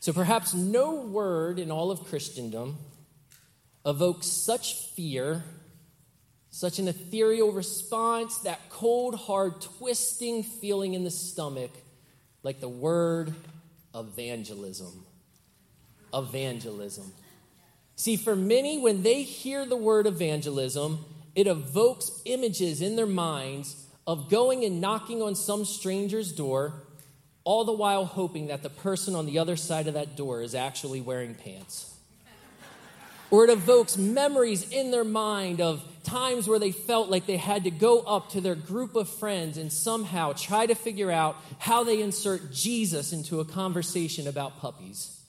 So perhaps no word in all of Christendom evokes such fear, such an ethereal response, that cold, hard, twisting feeling in the stomach, like the word evangelism. Evangelism. See, for many, when they hear the word evangelism, it evokes images in their minds of going and knocking on some stranger's door, all the while hoping that the person on the other side of that door is actually wearing pants. or it evokes memories in their mind of times where they felt like they had to go up to their group of friends and somehow try to figure out how they insert Jesus into a conversation about puppies.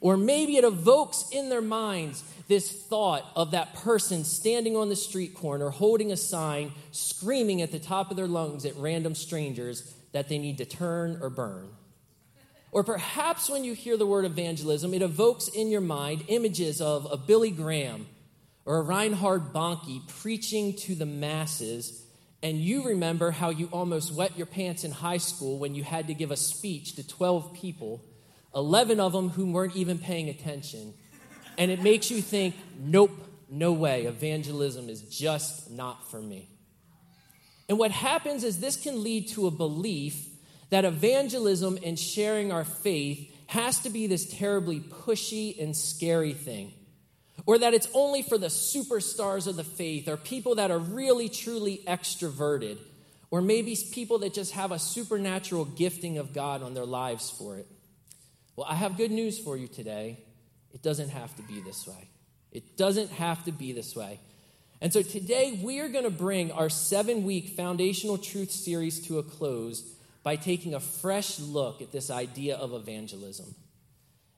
Or maybe it evokes in their minds this thought of that person standing on the street corner holding a sign, screaming at the top of their lungs at random strangers that they need to turn or burn. Or perhaps when you hear the word evangelism, it evokes in your mind images of a Billy Graham or a Reinhard Bonnke preaching to the masses, and you remember how you almost wet your pants in high school when you had to give a speech to 12 people 11 of them who weren't even paying attention. And it makes you think, nope, no way, evangelism is just not for me. And what happens is this can lead to a belief that evangelism and sharing our faith has to be this terribly pushy and scary thing. Or that it's only for the superstars of the faith, or people that are really, truly extroverted, or maybe people that just have a supernatural gifting of God on their lives for it. Well, I have good news for you today. It doesn't have to be this way. It doesn't have to be this way. And so today we are going to bring our seven week foundational truth series to a close by taking a fresh look at this idea of evangelism.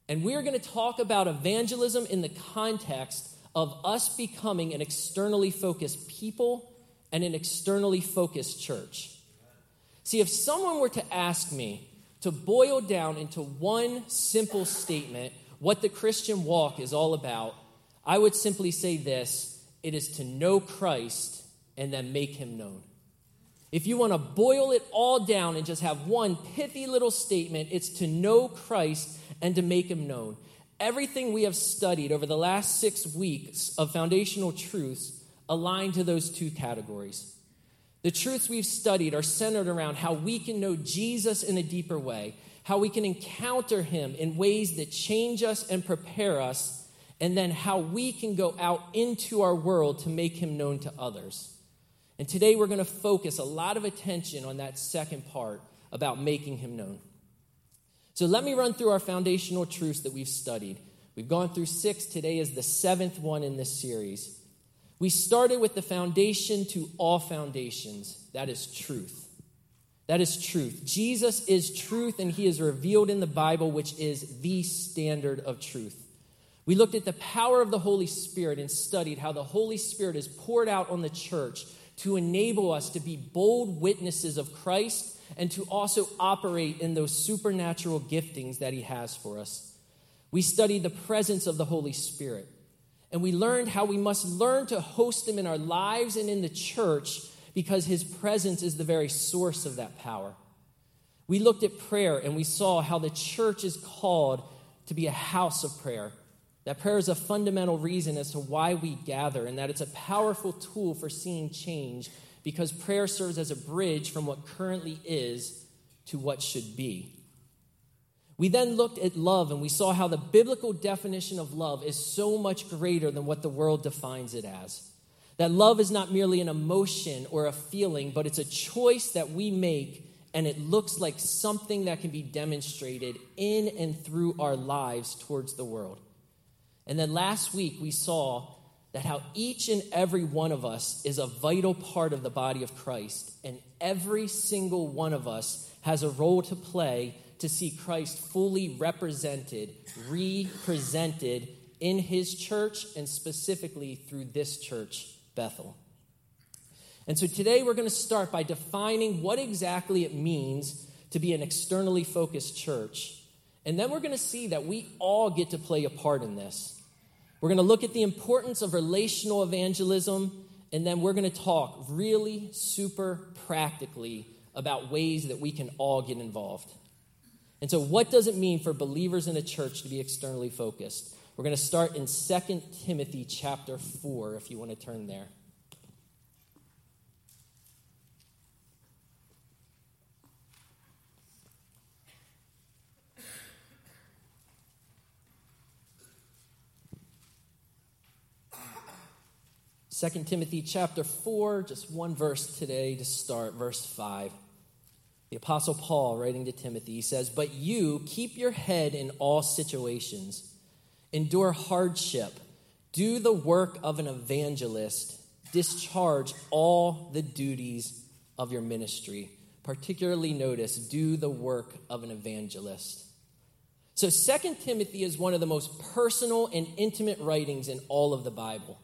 And we are going to talk about evangelism in the context of us becoming an externally focused people and an externally focused church. See, if someone were to ask me, to boil down into one simple statement what the Christian walk is all about, I would simply say this it is to know Christ and then make him known. If you want to boil it all down and just have one pithy little statement, it's to know Christ and to make him known. Everything we have studied over the last six weeks of foundational truths align to those two categories. The truths we've studied are centered around how we can know Jesus in a deeper way, how we can encounter him in ways that change us and prepare us, and then how we can go out into our world to make him known to others. And today we're going to focus a lot of attention on that second part about making him known. So let me run through our foundational truths that we've studied. We've gone through six. Today is the seventh one in this series. We started with the foundation to all foundations that is truth. That is truth. Jesus is truth, and he is revealed in the Bible, which is the standard of truth. We looked at the power of the Holy Spirit and studied how the Holy Spirit is poured out on the church to enable us to be bold witnesses of Christ and to also operate in those supernatural giftings that he has for us. We studied the presence of the Holy Spirit. And we learned how we must learn to host him in our lives and in the church because his presence is the very source of that power. We looked at prayer and we saw how the church is called to be a house of prayer. That prayer is a fundamental reason as to why we gather, and that it's a powerful tool for seeing change because prayer serves as a bridge from what currently is to what should be. We then looked at love and we saw how the biblical definition of love is so much greater than what the world defines it as. That love is not merely an emotion or a feeling, but it's a choice that we make, and it looks like something that can be demonstrated in and through our lives towards the world. And then last week we saw that how each and every one of us is a vital part of the body of Christ, and every single one of us has a role to play to see Christ fully represented, represented in his church, and specifically through this church, Bethel. And so today we're going to start by defining what exactly it means to be an externally focused church. And then we're going to see that we all get to play a part in this. We're going to look at the importance of relational evangelism, and then we're going to talk really super practically about ways that we can all get involved. And so, what does it mean for believers in a church to be externally focused? We're going to start in 2 Timothy chapter 4, if you want to turn there. 2 Timothy chapter 4, just one verse today to start, verse 5. The Apostle Paul, writing to Timothy, he says, But you keep your head in all situations, endure hardship, do the work of an evangelist, discharge all the duties of your ministry. Particularly notice, do the work of an evangelist. So, 2 Timothy is one of the most personal and intimate writings in all of the Bible.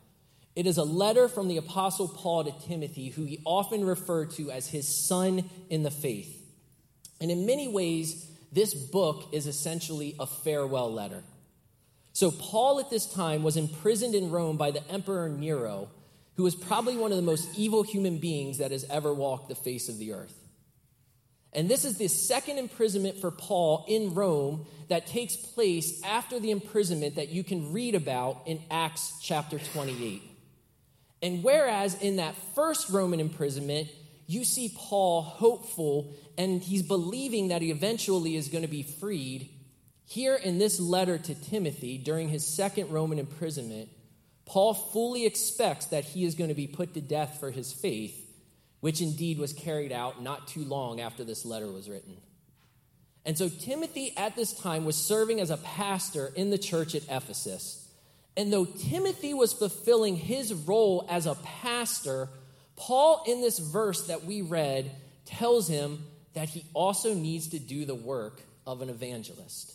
It is a letter from the Apostle Paul to Timothy, who he often referred to as his son in the faith. And in many ways, this book is essentially a farewell letter. So, Paul at this time was imprisoned in Rome by the Emperor Nero, who was probably one of the most evil human beings that has ever walked the face of the earth. And this is the second imprisonment for Paul in Rome that takes place after the imprisonment that you can read about in Acts chapter 28. And whereas in that first Roman imprisonment, you see Paul hopeful and he's believing that he eventually is going to be freed, here in this letter to Timothy during his second Roman imprisonment, Paul fully expects that he is going to be put to death for his faith, which indeed was carried out not too long after this letter was written. And so Timothy at this time was serving as a pastor in the church at Ephesus. And though Timothy was fulfilling his role as a pastor, Paul, in this verse that we read, tells him that he also needs to do the work of an evangelist.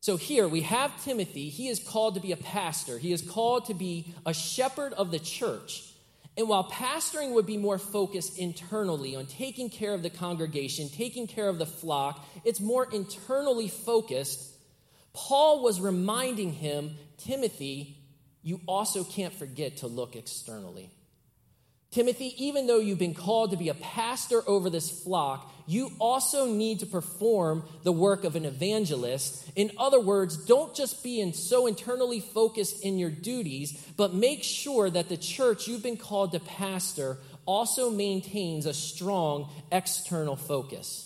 So here we have Timothy. He is called to be a pastor, he is called to be a shepherd of the church. And while pastoring would be more focused internally on taking care of the congregation, taking care of the flock, it's more internally focused. Paul was reminding him Timothy, you also can't forget to look externally. Timothy, even though you've been called to be a pastor over this flock, you also need to perform the work of an evangelist. In other words, don't just be in so internally focused in your duties, but make sure that the church you've been called to pastor also maintains a strong external focus.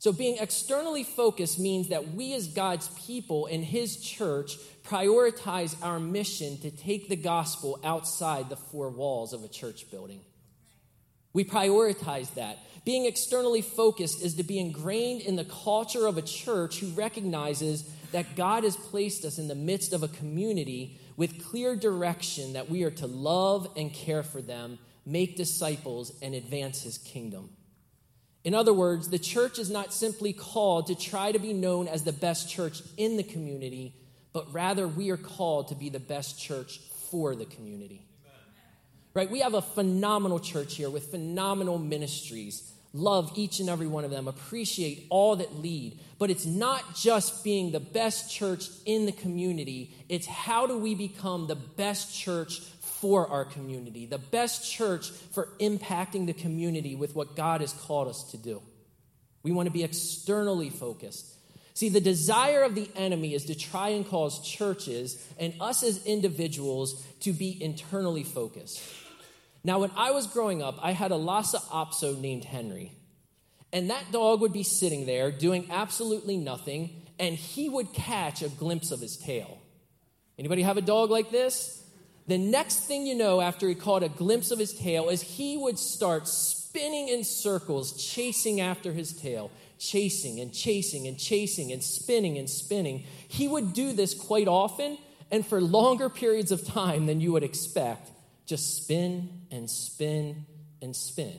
So, being externally focused means that we, as God's people in His church, prioritize our mission to take the gospel outside the four walls of a church building. We prioritize that. Being externally focused is to be ingrained in the culture of a church who recognizes that God has placed us in the midst of a community with clear direction that we are to love and care for them, make disciples, and advance His kingdom. In other words, the church is not simply called to try to be known as the best church in the community, but rather we are called to be the best church for the community. Right? We have a phenomenal church here with phenomenal ministries. Love each and every one of them, appreciate all that lead. But it's not just being the best church in the community, it's how do we become the best church for our community, the best church for impacting the community with what God has called us to do. We want to be externally focused. See, the desire of the enemy is to try and cause churches and us as individuals to be internally focused. Now, when I was growing up, I had a Lhasa Apso named Henry. And that dog would be sitting there doing absolutely nothing, and he would catch a glimpse of his tail. Anybody have a dog like this? The next thing you know, after he caught a glimpse of his tail, is he would start spinning in circles, chasing after his tail, chasing and chasing and chasing and spinning and spinning. He would do this quite often and for longer periods of time than you would expect. Just spin and spin and spin.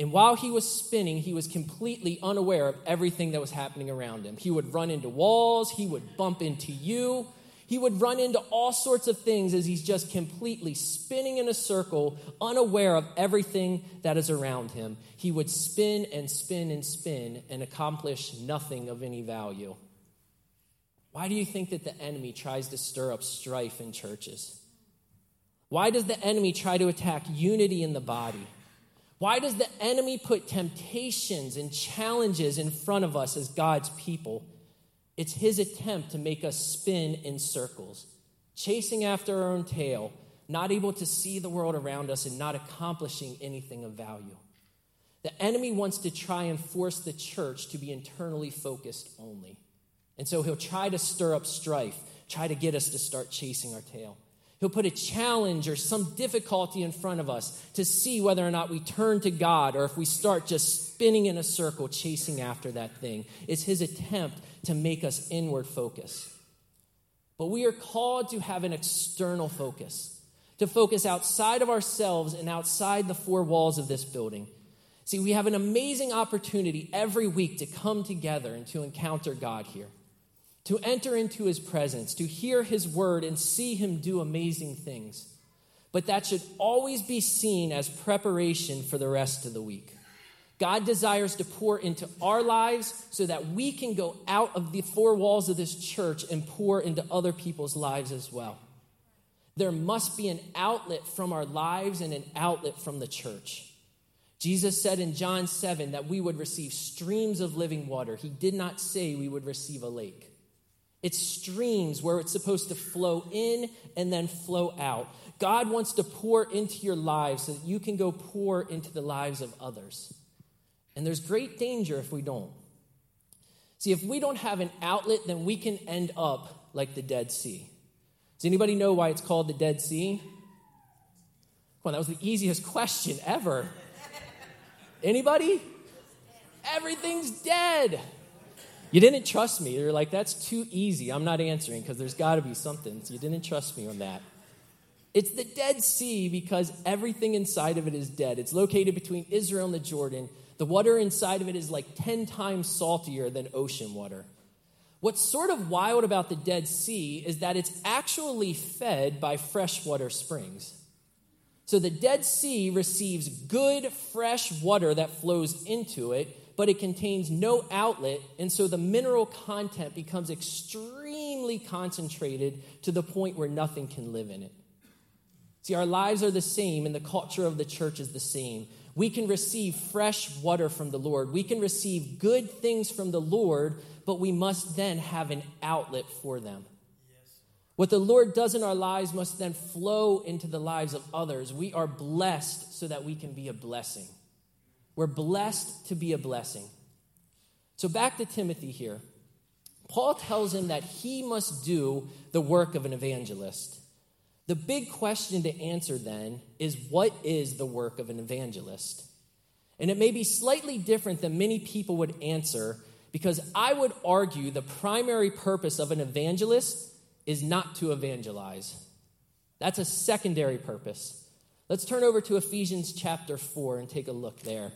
And while he was spinning, he was completely unaware of everything that was happening around him. He would run into walls, he would bump into you, he would run into all sorts of things as he's just completely spinning in a circle, unaware of everything that is around him. He would spin and spin and spin and accomplish nothing of any value. Why do you think that the enemy tries to stir up strife in churches? Why does the enemy try to attack unity in the body? Why does the enemy put temptations and challenges in front of us as God's people? It's his attempt to make us spin in circles, chasing after our own tail, not able to see the world around us and not accomplishing anything of value. The enemy wants to try and force the church to be internally focused only. And so he'll try to stir up strife, try to get us to start chasing our tail. He'll put a challenge or some difficulty in front of us to see whether or not we turn to God or if we start just spinning in a circle chasing after that thing. It's his attempt to make us inward focus. But we are called to have an external focus, to focus outside of ourselves and outside the four walls of this building. See, we have an amazing opportunity every week to come together and to encounter God here to enter into his presence, to hear his word and see him do amazing things. But that should always be seen as preparation for the rest of the week. God desires to pour into our lives so that we can go out of the four walls of this church and pour into other people's lives as well. There must be an outlet from our lives and an outlet from the church. Jesus said in John 7 that we would receive streams of living water. He did not say we would receive a lake. It's streams where it's supposed to flow in and then flow out. God wants to pour into your lives so that you can go pour into the lives of others. And there's great danger if we don't. See, if we don't have an outlet, then we can end up like the Dead Sea. Does anybody know why it's called the Dead Sea? Well, that was the easiest question ever. Anybody? Everything's dead. You didn't trust me. You're like, that's too easy. I'm not answering because there's got to be something. So you didn't trust me on that. It's the Dead Sea because everything inside of it is dead. It's located between Israel and the Jordan. The water inside of it is like 10 times saltier than ocean water. What's sort of wild about the Dead Sea is that it's actually fed by freshwater springs. So the Dead Sea receives good, fresh water that flows into it but it contains no outlet, and so the mineral content becomes extremely concentrated to the point where nothing can live in it. See, our lives are the same, and the culture of the church is the same. We can receive fresh water from the Lord, we can receive good things from the Lord, but we must then have an outlet for them. What the Lord does in our lives must then flow into the lives of others. We are blessed so that we can be a blessing. We're blessed to be a blessing. So back to Timothy here. Paul tells him that he must do the work of an evangelist. The big question to answer then is what is the work of an evangelist? And it may be slightly different than many people would answer because I would argue the primary purpose of an evangelist is not to evangelize. That's a secondary purpose. Let's turn over to Ephesians chapter 4 and take a look there.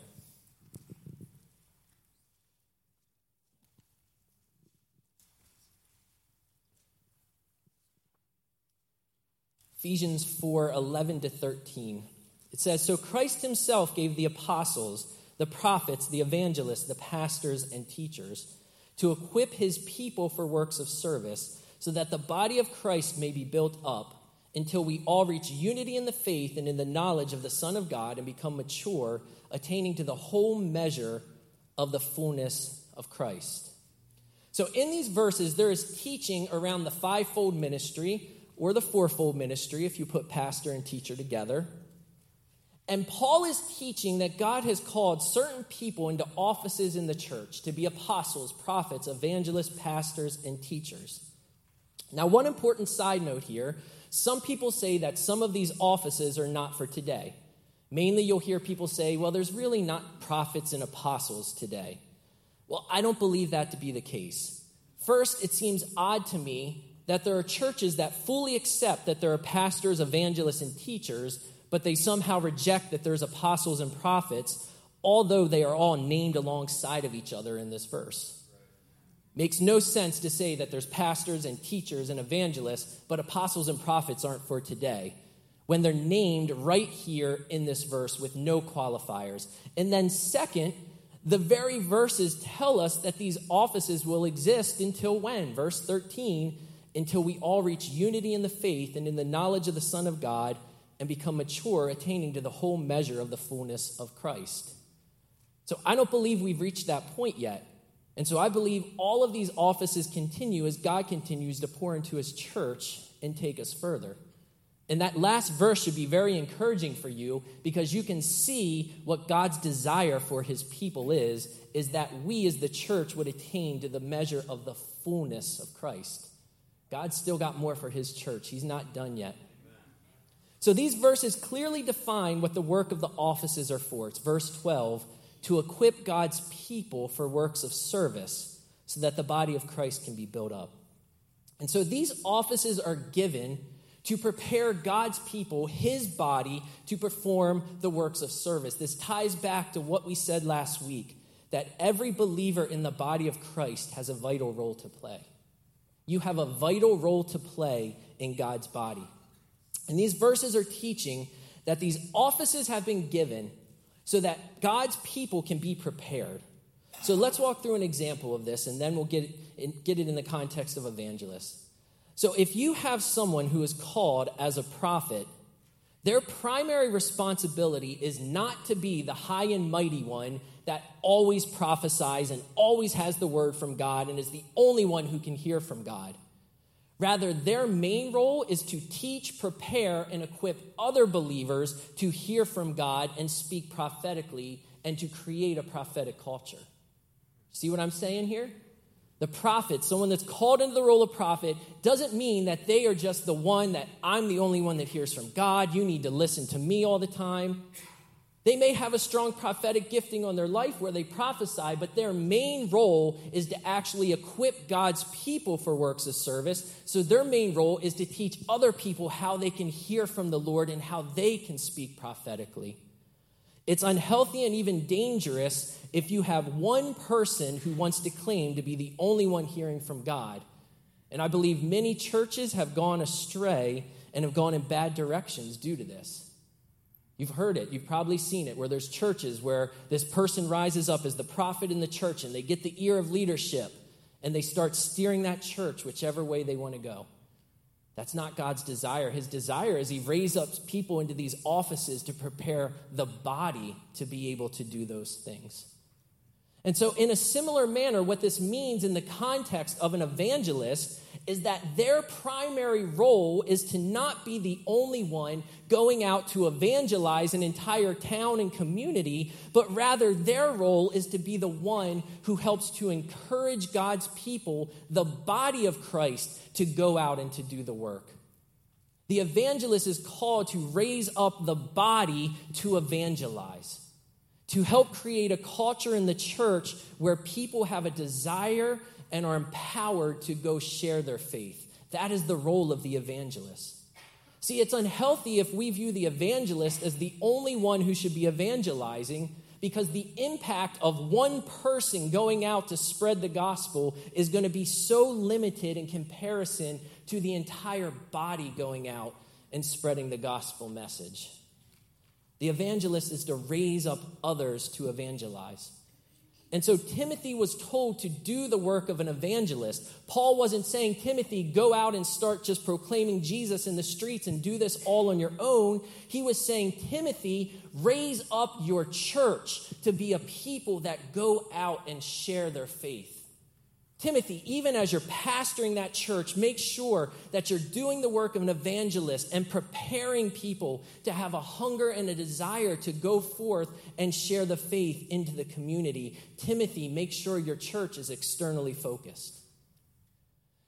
Ephesians 4 11 to 13. It says, So Christ himself gave the apostles, the prophets, the evangelists, the pastors, and teachers to equip his people for works of service, so that the body of Christ may be built up until we all reach unity in the faith and in the knowledge of the Son of God and become mature, attaining to the whole measure of the fullness of Christ. So, in these verses, there is teaching around the fivefold ministry or the fourfold ministry if you put pastor and teacher together. And Paul is teaching that God has called certain people into offices in the church to be apostles, prophets, evangelists, pastors, and teachers. Now, one important side note here some people say that some of these offices are not for today. Mainly, you'll hear people say, well, there's really not prophets and apostles today. Well, I don't believe that to be the case. First, it seems odd to me that there are churches that fully accept that there are pastors, evangelists, and teachers, but they somehow reject that there's apostles and prophets, although they are all named alongside of each other in this verse. Makes no sense to say that there's pastors and teachers and evangelists, but apostles and prophets aren't for today when they're named right here in this verse with no qualifiers. And then, second, the very verses tell us that these offices will exist until when? Verse 13 until we all reach unity in the faith and in the knowledge of the Son of God and become mature, attaining to the whole measure of the fullness of Christ. So I don't believe we've reached that point yet. And so I believe all of these offices continue as God continues to pour into his church and take us further. And that last verse should be very encouraging for you because you can see what God's desire for his people is is that we as the church would attain to the measure of the fullness of Christ. God's still got more for his church. He's not done yet. So these verses clearly define what the work of the offices are for. It's verse 12 to equip God's people for works of service so that the body of Christ can be built up. And so these offices are given to prepare God's people, his body, to perform the works of service. This ties back to what we said last week that every believer in the body of Christ has a vital role to play. You have a vital role to play in God's body. And these verses are teaching that these offices have been given so that God's people can be prepared. So let's walk through an example of this, and then we'll get it, get it in the context of evangelists. So if you have someone who is called as a prophet, their primary responsibility is not to be the high and mighty one that always prophesies and always has the word from God and is the only one who can hear from God. Rather, their main role is to teach, prepare, and equip other believers to hear from God and speak prophetically and to create a prophetic culture. See what I'm saying here? the prophet, someone that's called into the role of prophet, doesn't mean that they are just the one that I'm the only one that hears from God. You need to listen to me all the time. They may have a strong prophetic gifting on their life where they prophesy, but their main role is to actually equip God's people for works of service. So their main role is to teach other people how they can hear from the Lord and how they can speak prophetically. It's unhealthy and even dangerous if you have one person who wants to claim to be the only one hearing from God. And I believe many churches have gone astray and have gone in bad directions due to this. You've heard it, you've probably seen it, where there's churches where this person rises up as the prophet in the church and they get the ear of leadership and they start steering that church whichever way they want to go. That's not God's desire. His desire is He raise up people into these offices to prepare the body to be able to do those things. And so, in a similar manner, what this means in the context of an evangelist is that their primary role is to not be the only one going out to evangelize an entire town and community, but rather their role is to be the one who helps to encourage God's people, the body of Christ, to go out and to do the work. The evangelist is called to raise up the body to evangelize to help create a culture in the church where people have a desire and are empowered to go share their faith. That is the role of the evangelist. See, it's unhealthy if we view the evangelist as the only one who should be evangelizing because the impact of one person going out to spread the gospel is going to be so limited in comparison to the entire body going out and spreading the gospel message. The evangelist is to raise up others to evangelize. And so Timothy was told to do the work of an evangelist. Paul wasn't saying, Timothy, go out and start just proclaiming Jesus in the streets and do this all on your own. He was saying, Timothy, raise up your church to be a people that go out and share their faith. Timothy, even as you're pastoring that church, make sure that you're doing the work of an evangelist and preparing people to have a hunger and a desire to go forth and share the faith into the community. Timothy, make sure your church is externally focused.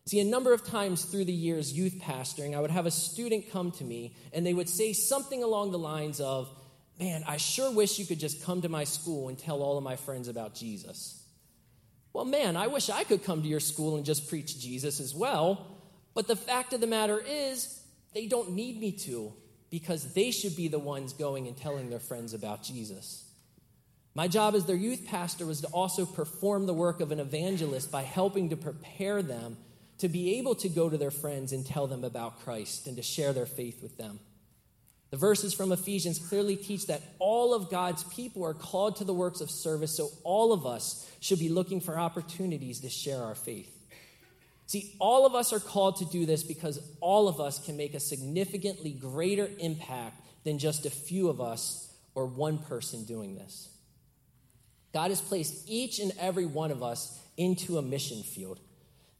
See, a number of times through the years, youth pastoring, I would have a student come to me and they would say something along the lines of, Man, I sure wish you could just come to my school and tell all of my friends about Jesus. Well, man, I wish I could come to your school and just preach Jesus as well. But the fact of the matter is, they don't need me to because they should be the ones going and telling their friends about Jesus. My job as their youth pastor was to also perform the work of an evangelist by helping to prepare them to be able to go to their friends and tell them about Christ and to share their faith with them. The verses from Ephesians clearly teach that all of God's people are called to the works of service, so all of us should be looking for opportunities to share our faith. See, all of us are called to do this because all of us can make a significantly greater impact than just a few of us or one person doing this. God has placed each and every one of us into a mission field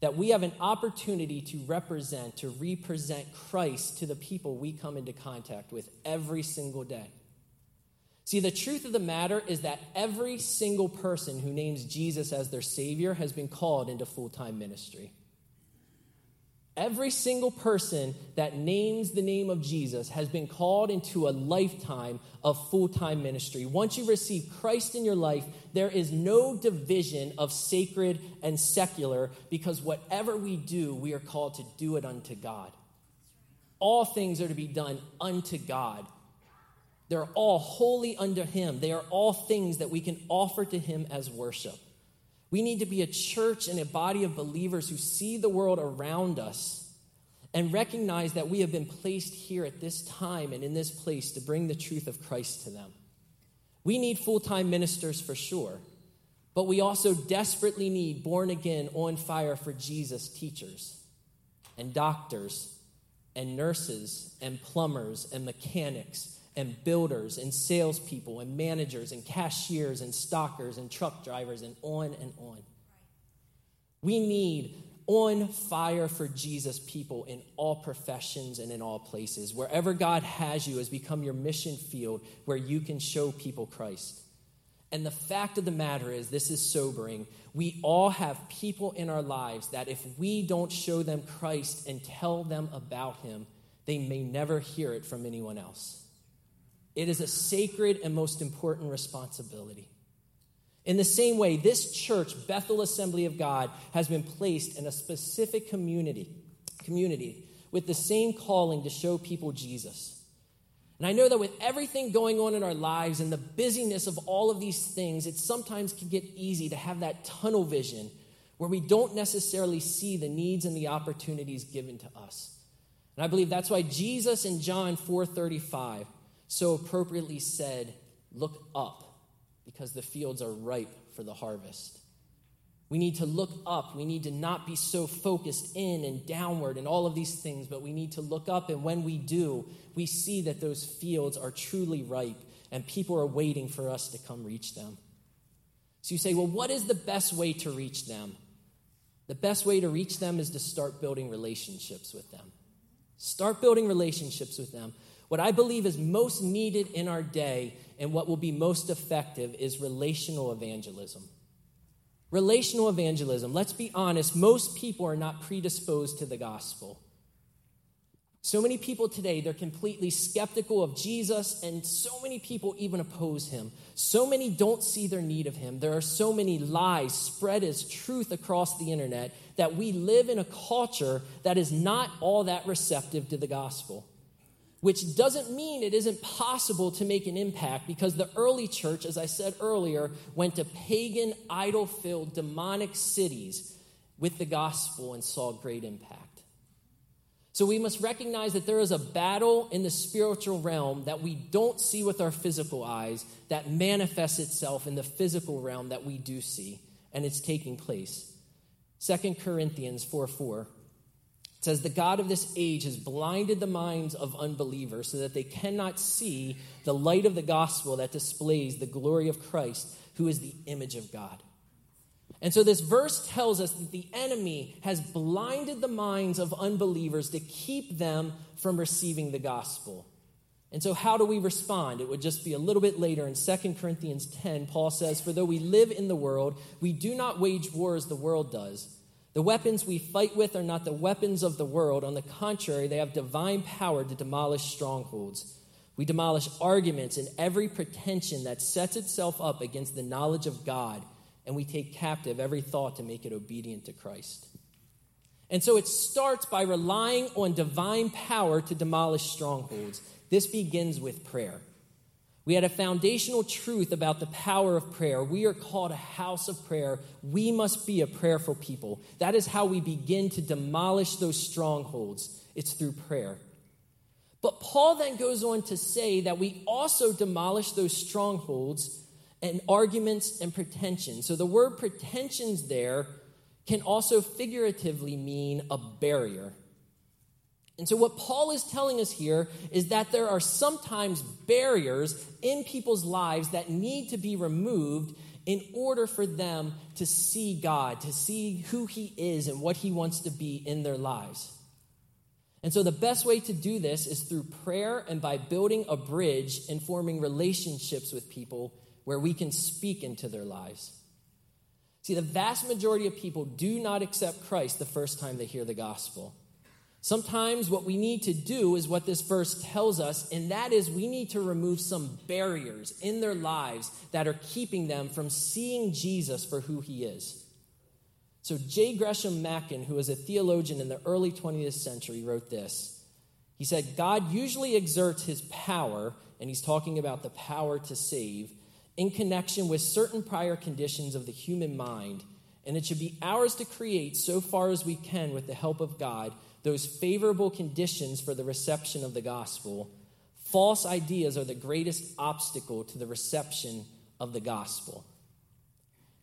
that we have an opportunity to represent, to represent Christ to the people we come into contact with every single day. See, the truth of the matter is that every single person who names Jesus as their Savior has been called into full time ministry. Every single person that names the name of Jesus has been called into a lifetime of full time ministry. Once you receive Christ in your life, there is no division of sacred and secular because whatever we do, we are called to do it unto God. All things are to be done unto God. They're all holy unto Him. They are all things that we can offer to Him as worship. We need to be a church and a body of believers who see the world around us and recognize that we have been placed here at this time and in this place to bring the truth of Christ to them. We need full time ministers for sure, but we also desperately need born again, on fire for Jesus teachers and doctors and nurses and plumbers and mechanics and builders and salespeople and managers and cashiers and stockers and truck drivers and on and on. We need on fire for Jesus people in all professions and in all places. Wherever God has you has become your mission field where you can show people Christ. And the fact of the matter is, this is sobering. We all have people in our lives that if we don't show them Christ and tell them about Him, they may never hear it from anyone else. It is a sacred and most important responsibility. In the same way, this church, Bethel Assembly of God, has been placed in a specific community, community with the same calling to show people Jesus. And I know that with everything going on in our lives and the busyness of all of these things, it sometimes can get easy to have that tunnel vision where we don't necessarily see the needs and the opportunities given to us. And I believe that's why Jesus in John 4:35 so appropriately said, Look up, because the fields are ripe for the harvest. We need to look up. We need to not be so focused in and downward and all of these things, but we need to look up. And when we do, we see that those fields are truly ripe and people are waiting for us to come reach them. So you say, well, what is the best way to reach them? The best way to reach them is to start building relationships with them. Start building relationships with them. What I believe is most needed in our day and what will be most effective is relational evangelism. Relational evangelism. Let's be honest, most people are not predisposed to the gospel. So many people today, they're completely skeptical of Jesus, and so many people even oppose him. So many don't see their need of him. There are so many lies spread as truth across the internet that we live in a culture that is not all that receptive to the gospel which doesn't mean it isn't possible to make an impact because the early church, as I said earlier, went to pagan, idol filled, demonic cities with the gospel and saw great impact. So we must recognize that there is a battle in the spiritual realm that we don't see with our physical eyes that manifests itself in the physical realm that we do see, and it's taking place. 2 Corinthians 4 4 it says, The God of this age has blinded the minds of unbelievers so that they cannot see the light of the gospel that displays the glory of Christ, who is the image of God. And so this verse tells us that the enemy has blinded the minds of unbelievers to keep them from receiving the gospel. And so, how do we respond? It would just be a little bit later in 2 Corinthians 10. Paul says, For though we live in the world, we do not wage war as the world does. The weapons we fight with are not the weapons of the world. On the contrary, they have divine power to demolish strongholds. We demolish arguments and every pretension that sets itself up against the knowledge of God, and we take captive every thought to make it obedient to Christ. And so it starts by relying on divine power to demolish strongholds. This begins with prayer. We had a foundational truth about the power of prayer. We are called a house of prayer. We must be a prayerful people. That is how we begin to demolish those strongholds. It's through prayer. But Paul then goes on to say that we also demolish those strongholds and arguments and pretensions. So the word pretensions there can also figuratively mean a barrier. And so, what Paul is telling us here is that there are sometimes barriers in people's lives that need to be removed in order for them to see God, to see who He is and what He wants to be in their lives. And so, the best way to do this is through prayer and by building a bridge and forming relationships with people where we can speak into their lives. See, the vast majority of people do not accept Christ the first time they hear the gospel. Sometimes what we need to do is what this verse tells us, and that is we need to remove some barriers in their lives that are keeping them from seeing Jesus for who he is. So, J. Gresham Machen, who was a theologian in the early 20th century, wrote this. He said, God usually exerts his power, and he's talking about the power to save, in connection with certain prior conditions of the human mind, and it should be ours to create so far as we can with the help of God those favorable conditions for the reception of the gospel, false ideas are the greatest obstacle to the reception of the gospel.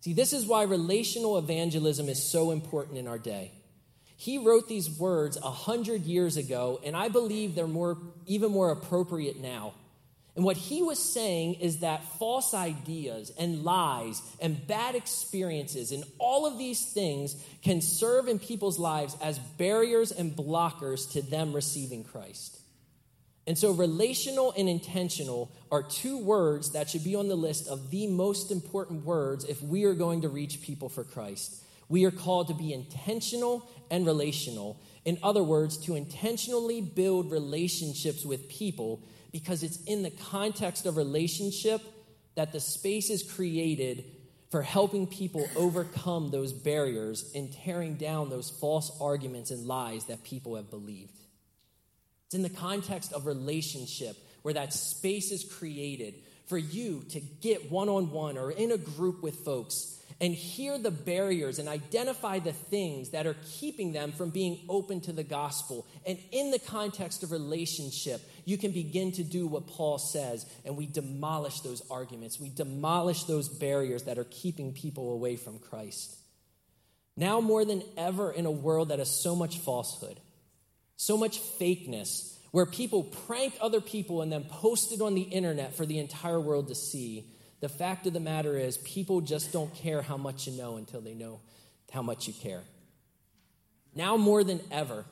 See, this is why relational evangelism is so important in our day. He wrote these words a hundred years ago, and I believe they're more, even more appropriate now. And what he was saying is that false ideas and lies and bad experiences and all of these things can serve in people's lives as barriers and blockers to them receiving Christ. And so, relational and intentional are two words that should be on the list of the most important words if we are going to reach people for Christ. We are called to be intentional and relational. In other words, to intentionally build relationships with people because it's in the context of relationship that the space is created for helping people overcome those barriers and tearing down those false arguments and lies that people have believed. It's in the context of relationship where that space is created for you to get one on one or in a group with folks and hear the barriers and identify the things that are keeping them from being open to the gospel. And in the context of relationship, you can begin to do what Paul says, and we demolish those arguments. We demolish those barriers that are keeping people away from Christ. Now, more than ever, in a world that has so much falsehood, so much fakeness, where people prank other people and then post it on the internet for the entire world to see the fact of the matter is, people just don't care how much you know until they know how much you care. Now more than ever,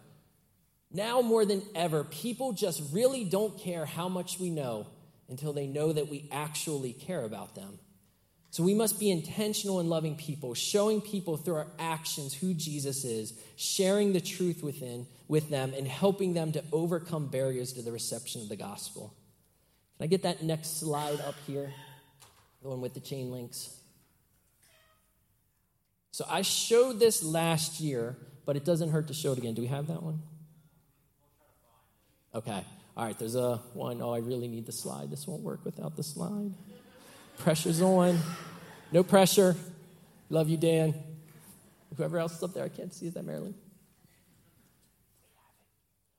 now more than ever, people just really don't care how much we know until they know that we actually care about them. So we must be intentional in loving people, showing people through our actions who Jesus is, sharing the truth within with them and helping them to overcome barriers to the reception of the gospel. Can I get that next slide up here? The one with the chain links. So I showed this last year, but it doesn't hurt to show it again. Do we have that one? Okay. All right, there's a one. Oh, I really need the slide. This won't work without the slide. Pressure's on. No pressure. Love you, Dan. Whoever else is up there, I can't see. Is that Marilyn?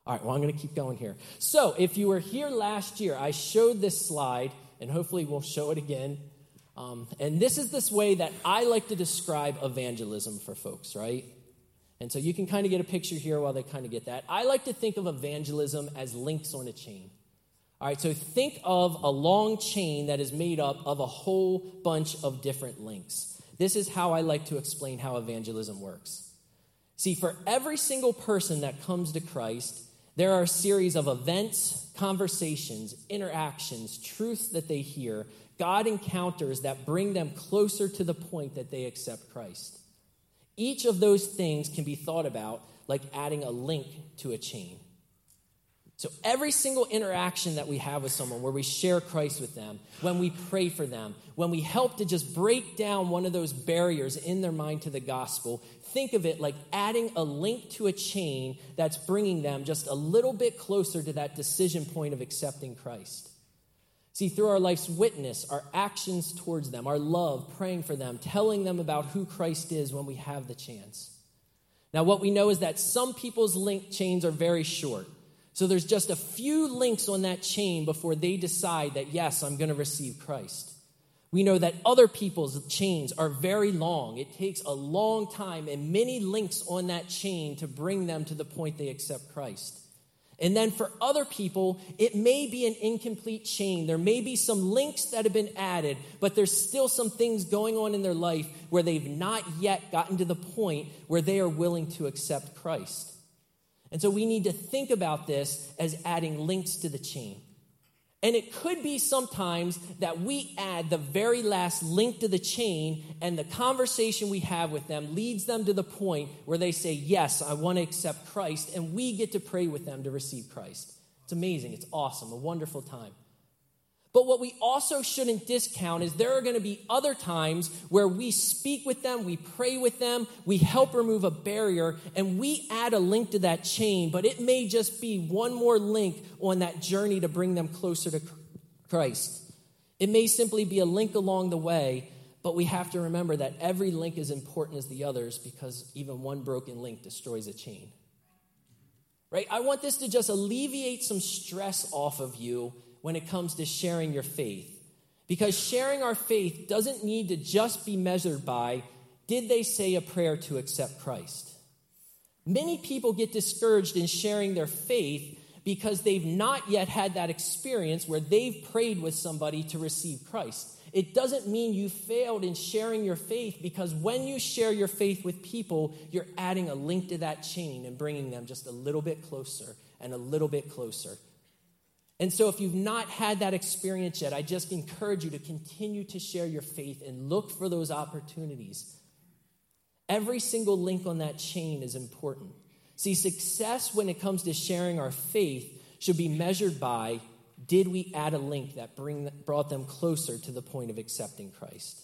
All right, well, I'm going to keep going here. So, if you were here last year, I showed this slide, and hopefully we'll show it again. Um, and this is this way that I like to describe evangelism for folks, right? And so you can kind of get a picture here while they kind of get that. I like to think of evangelism as links on a chain. All right, so think of a long chain that is made up of a whole bunch of different links. This is how I like to explain how evangelism works. See, for every single person that comes to Christ, there are a series of events, conversations, interactions, truths that they hear God encounters that bring them closer to the point that they accept Christ. Each of those things can be thought about like adding a link to a chain. So, every single interaction that we have with someone where we share Christ with them, when we pray for them, when we help to just break down one of those barriers in their mind to the gospel, think of it like adding a link to a chain that's bringing them just a little bit closer to that decision point of accepting Christ. See, through our life's witness, our actions towards them, our love, praying for them, telling them about who Christ is when we have the chance. Now, what we know is that some people's link chains are very short. So there's just a few links on that chain before they decide that, yes, I'm going to receive Christ. We know that other people's chains are very long. It takes a long time and many links on that chain to bring them to the point they accept Christ. And then for other people, it may be an incomplete chain. There may be some links that have been added, but there's still some things going on in their life where they've not yet gotten to the point where they are willing to accept Christ. And so we need to think about this as adding links to the chain. And it could be sometimes that we add the very last link to the chain, and the conversation we have with them leads them to the point where they say, Yes, I want to accept Christ, and we get to pray with them to receive Christ. It's amazing. It's awesome. A wonderful time. But what we also shouldn't discount is there are going to be other times where we speak with them, we pray with them, we help remove a barrier, and we add a link to that chain, but it may just be one more link on that journey to bring them closer to Christ. It may simply be a link along the way, but we have to remember that every link is important as the others because even one broken link destroys a chain. Right? I want this to just alleviate some stress off of you when it comes to sharing your faith. Because sharing our faith doesn't need to just be measured by did they say a prayer to accept Christ? Many people get discouraged in sharing their faith because they've not yet had that experience where they've prayed with somebody to receive Christ. It doesn't mean you failed in sharing your faith because when you share your faith with people, you're adding a link to that chain and bringing them just a little bit closer and a little bit closer and so, if you've not had that experience yet, I just encourage you to continue to share your faith and look for those opportunities. Every single link on that chain is important. See, success when it comes to sharing our faith should be measured by did we add a link that bring, brought them closer to the point of accepting Christ?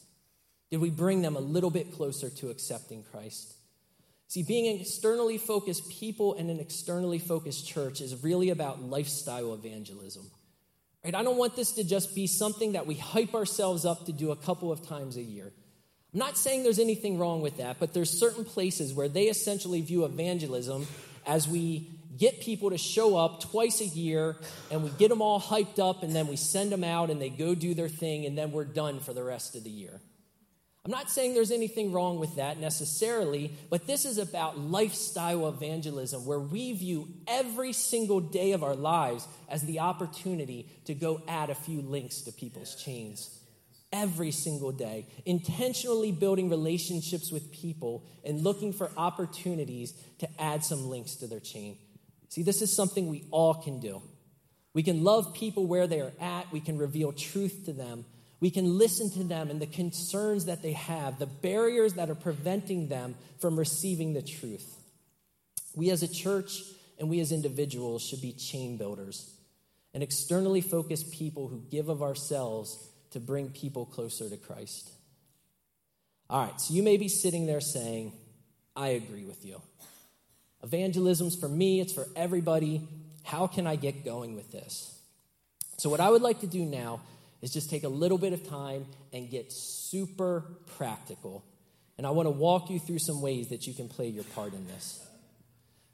Did we bring them a little bit closer to accepting Christ? See, being an externally focused people and an externally focused church is really about lifestyle evangelism. Right? I don't want this to just be something that we hype ourselves up to do a couple of times a year. I'm not saying there's anything wrong with that, but there's certain places where they essentially view evangelism as we get people to show up twice a year and we get them all hyped up and then we send them out and they go do their thing and then we're done for the rest of the year. I'm not saying there's anything wrong with that necessarily, but this is about lifestyle evangelism where we view every single day of our lives as the opportunity to go add a few links to people's chains. Every single day, intentionally building relationships with people and looking for opportunities to add some links to their chain. See, this is something we all can do. We can love people where they are at, we can reveal truth to them, we can listen to them and the concerns that they have, the barriers that are preventing them from receiving the truth. We as a church and we as individuals should be chain builders and externally focused people who give of ourselves to bring people closer to Christ. All right, so you may be sitting there saying, I agree with you. Evangelism's for me, it's for everybody. How can I get going with this? So, what I would like to do now is just take a little bit of time and get super practical. And I want to walk you through some ways that you can play your part in this.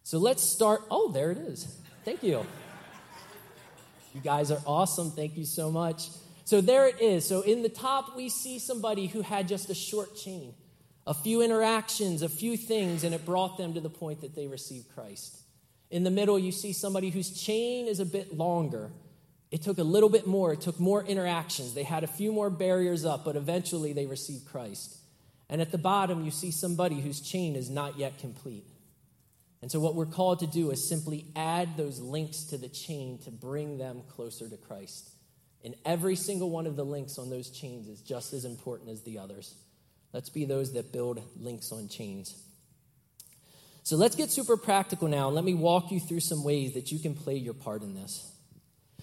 So let's start. Oh, there it is. Thank you. You guys are awesome. Thank you so much. So there it is. So in the top, we see somebody who had just a short chain, a few interactions, a few things, and it brought them to the point that they received Christ. In the middle, you see somebody whose chain is a bit longer it took a little bit more. It took more interactions. They had a few more barriers up, but eventually they received Christ. And at the bottom, you see somebody whose chain is not yet complete. And so, what we're called to do is simply add those links to the chain to bring them closer to Christ. And every single one of the links on those chains is just as important as the others. Let's be those that build links on chains. So, let's get super practical now. And let me walk you through some ways that you can play your part in this.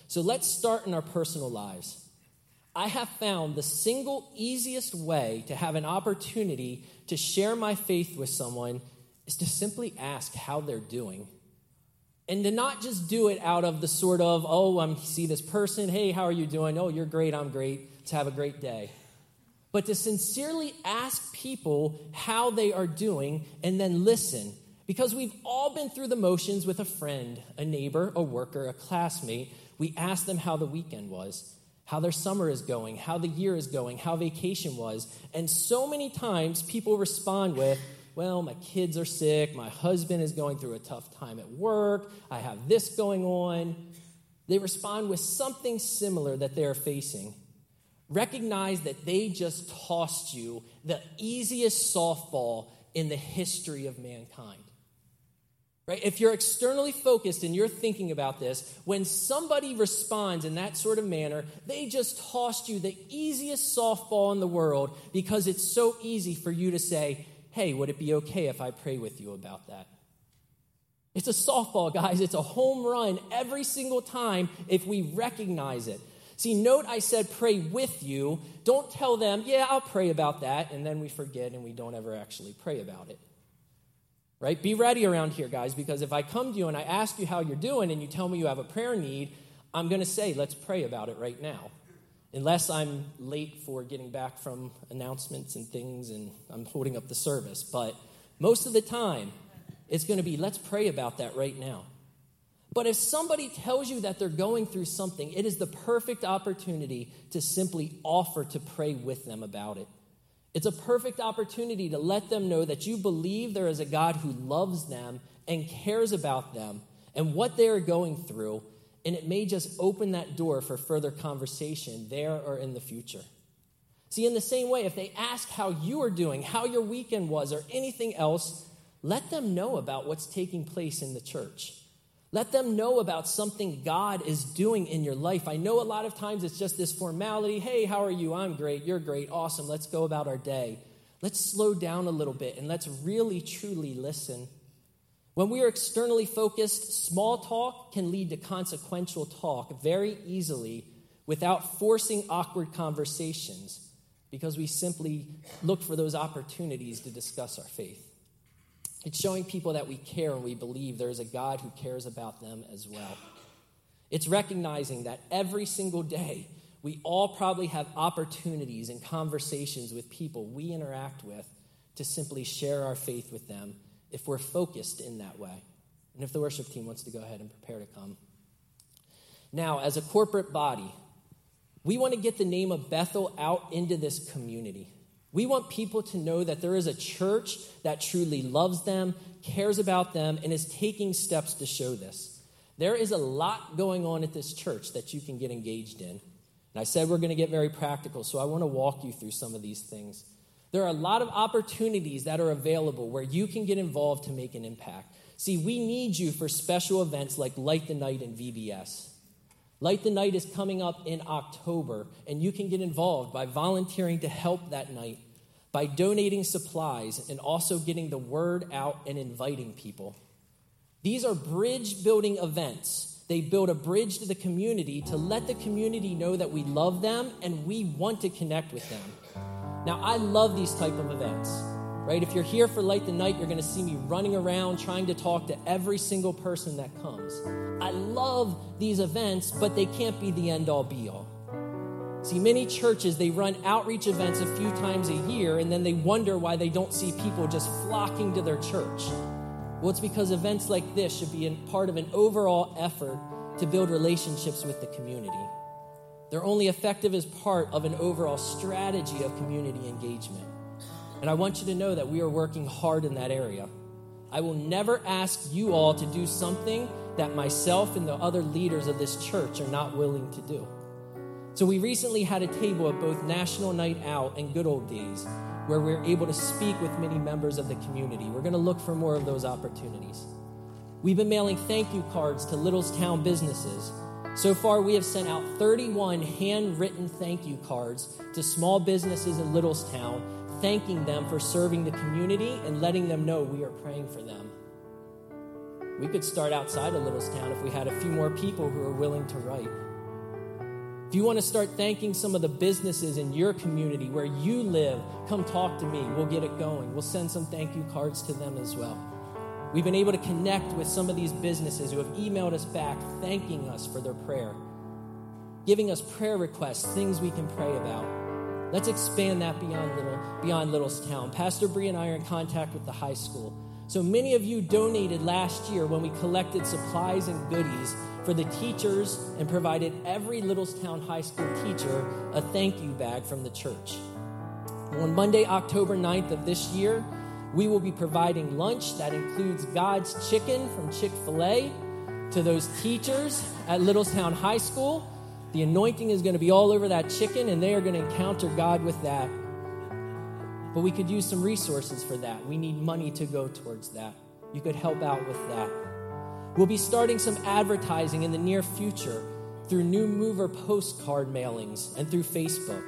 So let's start in our personal lives. I have found the single easiest way to have an opportunity to share my faith with someone is to simply ask how they're doing. And to not just do it out of the sort of, oh, I see this person, hey, how are you doing? Oh, you're great, I'm great, let's have a great day. But to sincerely ask people how they are doing and then listen. Because we've all been through the motions with a friend, a neighbor, a worker, a classmate we ask them how the weekend was, how their summer is going, how the year is going, how vacation was. And so many times people respond with, well, my kids are sick, my husband is going through a tough time at work, I have this going on. They respond with something similar that they are facing. Recognize that they just tossed you the easiest softball in the history of mankind. Right? If you're externally focused and you're thinking about this, when somebody responds in that sort of manner, they just tossed you the easiest softball in the world because it's so easy for you to say, Hey, would it be okay if I pray with you about that? It's a softball, guys. It's a home run every single time if we recognize it. See, note I said pray with you. Don't tell them, yeah, I'll pray about that, and then we forget and we don't ever actually pray about it right? Be ready around here, guys, because if I come to you and I ask you how you're doing and you tell me you have a prayer need, I'm going to say, let's pray about it right now. Unless I'm late for getting back from announcements and things and I'm holding up the service. But most of the time, it's going to be, let's pray about that right now. But if somebody tells you that they're going through something, it is the perfect opportunity to simply offer to pray with them about it. It's a perfect opportunity to let them know that you believe there is a God who loves them and cares about them and what they are going through, and it may just open that door for further conversation there or in the future. See, in the same way, if they ask how you are doing, how your weekend was, or anything else, let them know about what's taking place in the church. Let them know about something God is doing in your life. I know a lot of times it's just this formality hey, how are you? I'm great. You're great. Awesome. Let's go about our day. Let's slow down a little bit and let's really, truly listen. When we are externally focused, small talk can lead to consequential talk very easily without forcing awkward conversations because we simply look for those opportunities to discuss our faith. It's showing people that we care and we believe there is a God who cares about them as well. It's recognizing that every single day we all probably have opportunities and conversations with people we interact with to simply share our faith with them if we're focused in that way. And if the worship team wants to go ahead and prepare to come. Now, as a corporate body, we want to get the name of Bethel out into this community. We want people to know that there is a church that truly loves them, cares about them, and is taking steps to show this. There is a lot going on at this church that you can get engaged in. And I said we're going to get very practical, so I want to walk you through some of these things. There are a lot of opportunities that are available where you can get involved to make an impact. See, we need you for special events like Light the Night and VBS. Light the Night is coming up in October, and you can get involved by volunteering to help that night, by donating supplies, and also getting the word out and inviting people. These are bridge building events. They build a bridge to the community to let the community know that we love them and we want to connect with them. Now, I love these type of events right? If you're here for Light the Night, you're going to see me running around trying to talk to every single person that comes. I love these events, but they can't be the end all be all. See, many churches, they run outreach events a few times a year and then they wonder why they don't see people just flocking to their church. Well, it's because events like this should be part of an overall effort to build relationships with the community. They're only effective as part of an overall strategy of community engagement. And I want you to know that we are working hard in that area. I will never ask you all to do something that myself and the other leaders of this church are not willing to do. So, we recently had a table at both National Night Out and Good Old Days where we are able to speak with many members of the community. We're going to look for more of those opportunities. We've been mailing thank you cards to Littlestown businesses. So far, we have sent out 31 handwritten thank you cards to small businesses in Littlestown thanking them for serving the community and letting them know we are praying for them. We could start outside of Littlestown if we had a few more people who are willing to write. If you want to start thanking some of the businesses in your community where you live, come talk to me. We'll get it going. We'll send some thank you cards to them as well. We've been able to connect with some of these businesses who have emailed us back thanking us for their prayer, giving us prayer requests, things we can pray about. Let's expand that beyond little beyond Littlestown. Pastor Bree and I are in contact with the high school. So many of you donated last year when we collected supplies and goodies for the teachers and provided every Littlestown high school teacher a thank you bag from the church. On Monday, October 9th of this year, We will be providing lunch that includes God's chicken from Chick fil A to those teachers at Littlestown High School. The anointing is going to be all over that chicken, and they are going to encounter God with that. But we could use some resources for that. We need money to go towards that. You could help out with that. We'll be starting some advertising in the near future through new mover postcard mailings and through Facebook.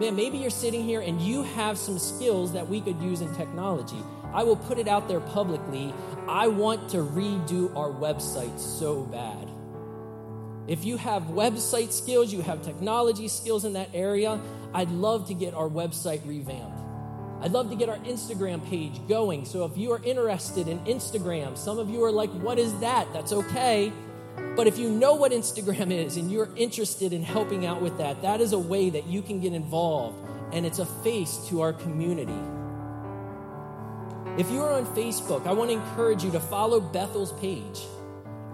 Man, maybe you're sitting here and you have some skills that we could use in technology. I will put it out there publicly. I want to redo our website so bad. If you have website skills, you have technology skills in that area, I'd love to get our website revamped. I'd love to get our Instagram page going. So if you are interested in Instagram, some of you are like, what is that? That's okay. But if you know what Instagram is and you're interested in helping out with that, that is a way that you can get involved and it's a face to our community. If you are on Facebook, I want to encourage you to follow Bethel's page.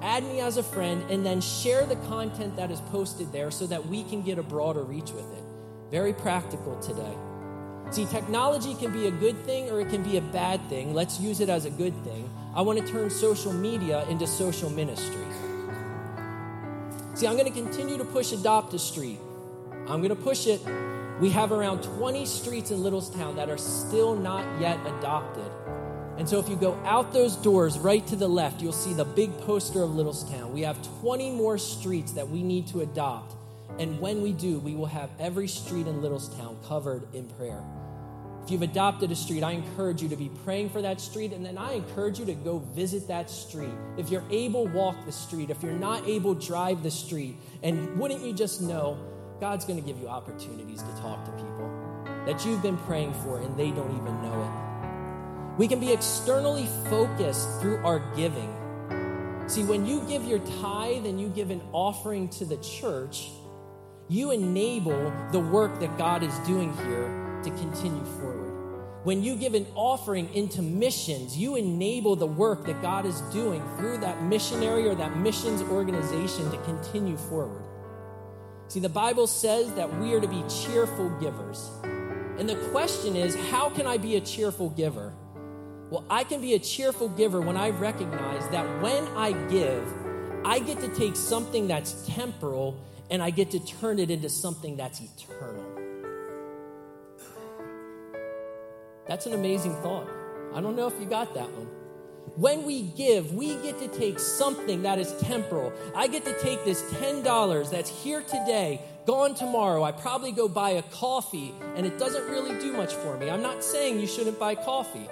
Add me as a friend and then share the content that is posted there so that we can get a broader reach with it. Very practical today. See, technology can be a good thing or it can be a bad thing. Let's use it as a good thing. I want to turn social media into social ministry. See, I'm going to continue to push Adopt a Street. I'm going to push it. We have around 20 streets in Littlestown that are still not yet adopted. And so, if you go out those doors right to the left, you'll see the big poster of Littlestown. We have 20 more streets that we need to adopt. And when we do, we will have every street in Littlestown covered in prayer. If you've adopted a street, I encourage you to be praying for that street, and then I encourage you to go visit that street. If you're able, walk the street. If you're not able, drive the street. And wouldn't you just know God's going to give you opportunities to talk to people that you've been praying for and they don't even know it? We can be externally focused through our giving. See, when you give your tithe and you give an offering to the church, you enable the work that God is doing here to continue forward. When you give an offering into missions, you enable the work that God is doing through that missionary or that missions organization to continue forward. See, the Bible says that we are to be cheerful givers. And the question is, how can I be a cheerful giver? Well, I can be a cheerful giver when I recognize that when I give, I get to take something that's temporal and I get to turn it into something that's eternal. That's an amazing thought. I don't know if you got that one. When we give, we get to take something that is temporal. I get to take this $10 that's here today, gone tomorrow. I probably go buy a coffee, and it doesn't really do much for me. I'm not saying you shouldn't buy coffee.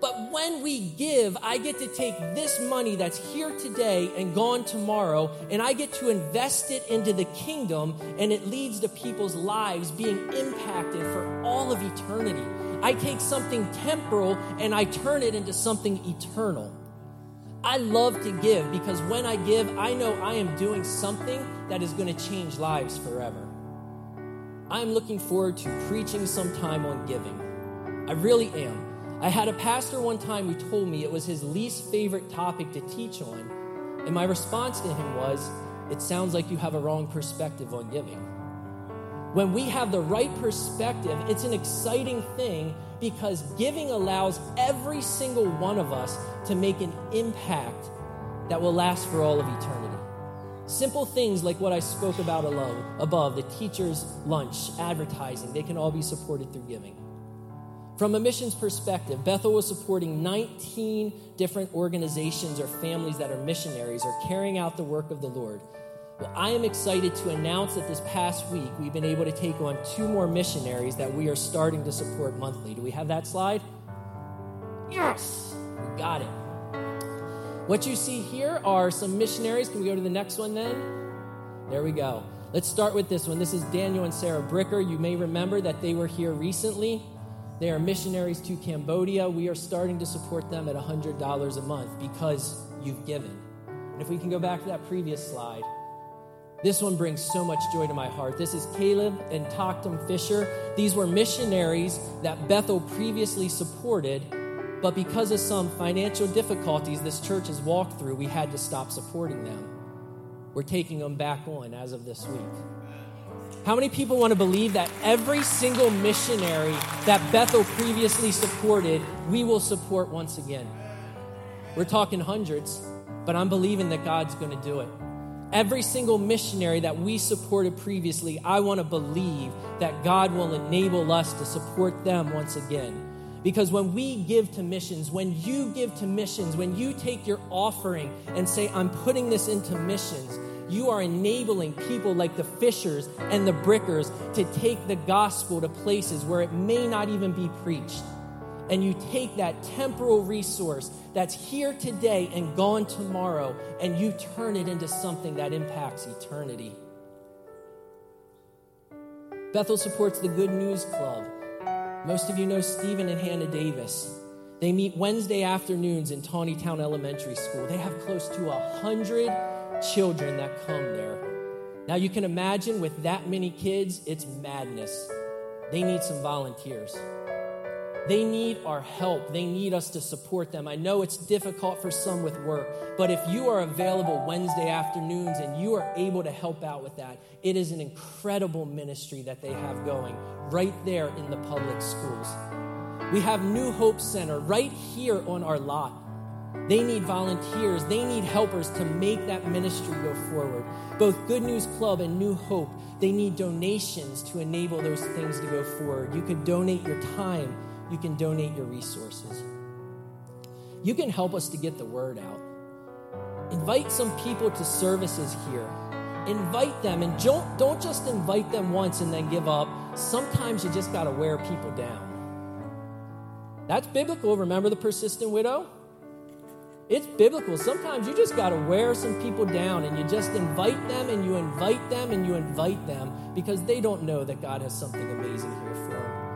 But when we give, I get to take this money that's here today and gone tomorrow, and I get to invest it into the kingdom, and it leads to people's lives being impacted for all of eternity. I take something temporal and I turn it into something eternal. I love to give because when I give, I know I am doing something that is going to change lives forever. I am looking forward to preaching sometime on giving. I really am. I had a pastor one time who told me it was his least favorite topic to teach on, and my response to him was, It sounds like you have a wrong perspective on giving. When we have the right perspective, it's an exciting thing because giving allows every single one of us to make an impact that will last for all of eternity. Simple things like what I spoke about above, the teacher's lunch, advertising, they can all be supported through giving. From a missions perspective, Bethel was supporting 19 different organizations or families that are missionaries or carrying out the work of the Lord. Well, I am excited to announce that this past week we've been able to take on two more missionaries that we are starting to support monthly. Do we have that slide? Yes, we got it. What you see here are some missionaries. Can we go to the next one then? There we go. Let's start with this one. This is Daniel and Sarah Bricker. You may remember that they were here recently. They are missionaries to Cambodia. We are starting to support them at $100 a month because you've given. And if we can go back to that previous slide, this one brings so much joy to my heart. This is Caleb and Toktum Fisher. These were missionaries that Bethel previously supported, but because of some financial difficulties this church has walked through, we had to stop supporting them. We're taking them back on as of this week. How many people want to believe that every single missionary that Bethel previously supported, we will support once again? We're talking hundreds, but I'm believing that God's going to do it. Every single missionary that we supported previously, I want to believe that God will enable us to support them once again. Because when we give to missions, when you give to missions, when you take your offering and say, I'm putting this into missions, you are enabling people like the fishers and the brickers to take the gospel to places where it may not even be preached. And you take that temporal resource that's here today and gone tomorrow, and you turn it into something that impacts eternity. Bethel supports the Good News Club. Most of you know Stephen and Hannah Davis. They meet Wednesday afternoons in Taneytown Elementary School. They have close to a hundred children that come there. Now you can imagine with that many kids, it's madness. They need some volunteers. They need our help. They need us to support them. I know it's difficult for some with work, but if you are available Wednesday afternoons and you are able to help out with that, it is an incredible ministry that they have going right there in the public schools. We have New Hope Center right here on our lot. They need volunteers, they need helpers to make that ministry go forward. Both Good News Club and New Hope, they need donations to enable those things to go forward. You can donate your time you can donate your resources. You can help us to get the word out. Invite some people to services here. Invite them and don't, don't just invite them once and then give up. Sometimes you just got to wear people down. That's biblical. Remember the persistent widow? It's biblical. Sometimes you just got to wear some people down and you just invite them and you invite them and you invite them because they don't know that God has something amazing here for them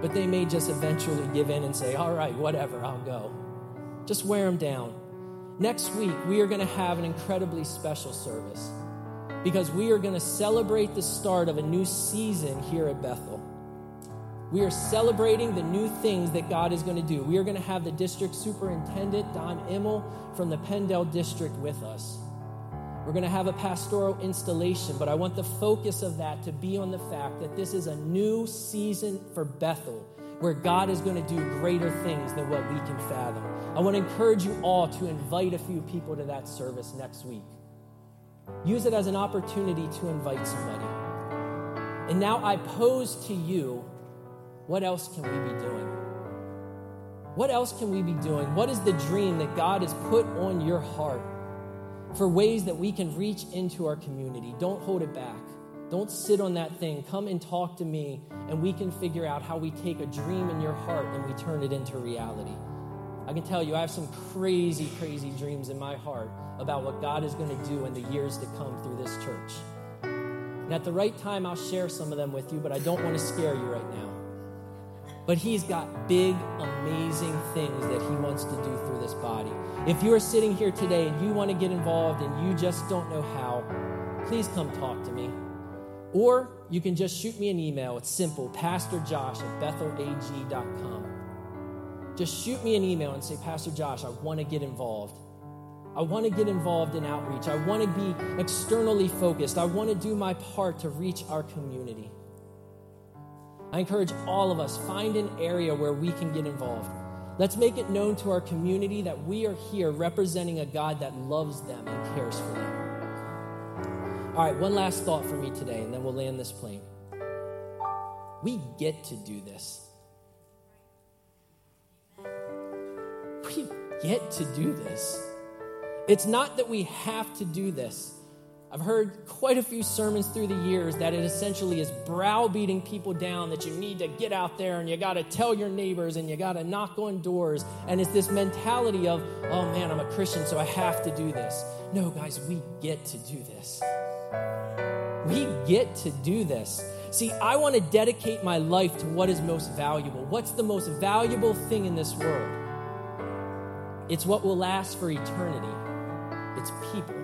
but they may just eventually give in and say, All right, whatever, I'll go. Just wear them down. Next week, we are going to have an incredibly special service because we are going to celebrate the start of a new season here at Bethel. We are celebrating the new things that God is going to do. We are going to have the district superintendent, Don Immel, from the PennDel district with us. We're going to have a pastoral installation, but I want the focus of that to be on the fact that this is a new season for Bethel where God is going to do greater things than what we can fathom. I want to encourage you all to invite a few people to that service next week. Use it as an opportunity to invite somebody. And now I pose to you what else can we be doing? What else can we be doing? What is the dream that God has put on your heart? for ways that we can reach into our community. Don't hold it back. Don't sit on that thing. Come and talk to me, and we can figure out how we take a dream in your heart and we turn it into reality. I can tell you, I have some crazy, crazy dreams in my heart about what God is going to do in the years to come through this church. And at the right time, I'll share some of them with you, but I don't want to scare you right now. But He's got big, amazing things that He wants to do through this body. If you are sitting here today and you want to get involved and you just don't know how, please come talk to me. Or you can just shoot me an email. It's simple Pastor Josh at bethelag.com. Just shoot me an email and say, Pastor Josh, I want to get involved. I want to get involved in outreach. I want to be externally focused. I want to do my part to reach our community. I encourage all of us find an area where we can get involved. Let's make it known to our community that we are here representing a God that loves them and cares for them. All right, one last thought for me today, and then we'll land this plane. We get to do this. We get to do this. It's not that we have to do this. I've heard quite a few sermons through the years that it essentially is browbeating people down that you need to get out there and you got to tell your neighbors and you got to knock on doors. And it's this mentality of, oh man, I'm a Christian, so I have to do this. No, guys, we get to do this. We get to do this. See, I want to dedicate my life to what is most valuable. What's the most valuable thing in this world? It's what will last for eternity. It's people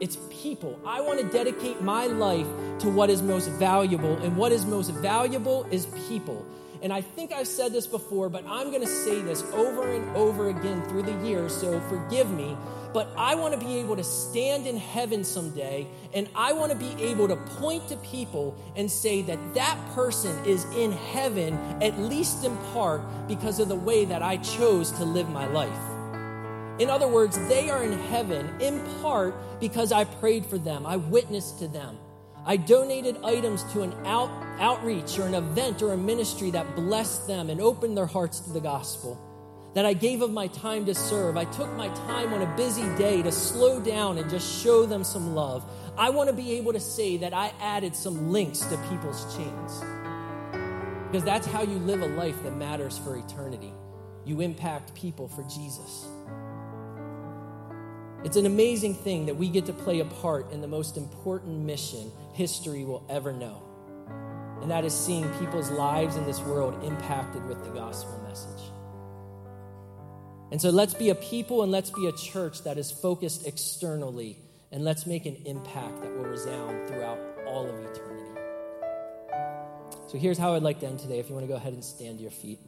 it's people. I want to dedicate my life to what is most valuable, and what is most valuable is people. and I think I've said this before, but I'm going to say this over and over again through the years, so forgive me. But I want to be able to stand in heaven someday, and I want to be able to point to people and say that that person is in heaven, at least in part, because of the way that I chose to live my life. In other words, they are in heaven in part because I prayed for them, I witnessed to them. I donated items to an out, outreach or an event or a ministry that blessed them and opened their hearts to the gospel. That I gave of my time to serve. I took my time on a busy day to slow down and just show them some love. I want to be able to say that I added some links to people's chains. Because that's how you live a life that matters for eternity. You impact people for Jesus. It's an amazing thing that we get to play a part in the most important mission history will ever know. And that is seeing people's lives in this world impacted with the gospel message. And so let's be a people and let's be a church that is focused externally and let's make an impact that will resound throughout all of eternity. So here's how I'd like to end today if you want to go ahead and stand to your feet.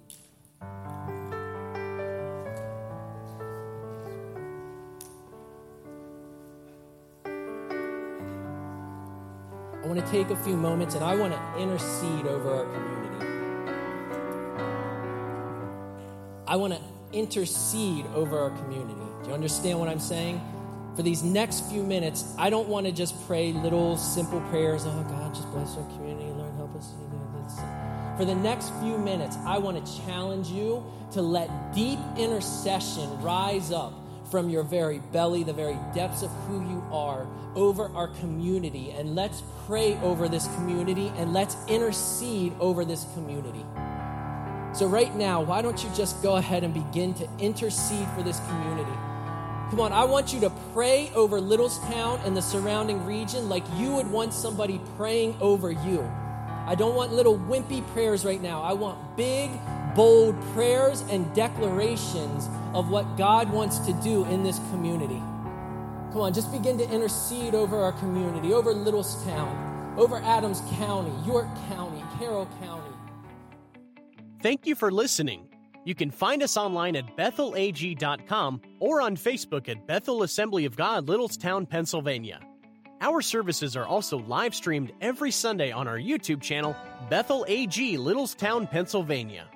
Take a few moments and I want to intercede over our community. I want to intercede over our community. Do you understand what I'm saying? For these next few minutes, I don't want to just pray little simple prayers. Oh, God, just bless our community. Lord, help us. For the next few minutes, I want to challenge you to let deep intercession rise up from your very belly, the very depths of who you are, over our community. And let's pray over this community and let's intercede over this community. So, right now, why don't you just go ahead and begin to intercede for this community? Come on, I want you to pray over Littlestown and the surrounding region like you would want somebody praying over you. I don't want little wimpy prayers right now. I want big, bold prayers and declarations of what God wants to do in this community. Come on, just begin to intercede over our community, over Littlestown, over Adams County, York County, Carroll County. Thank you for listening. You can find us online at bethelag.com or on Facebook at Bethel Assembly of God, Littlestown, Pennsylvania. Our services are also live streamed every Sunday on our YouTube channel, Bethel AG, Littlestown, Pennsylvania.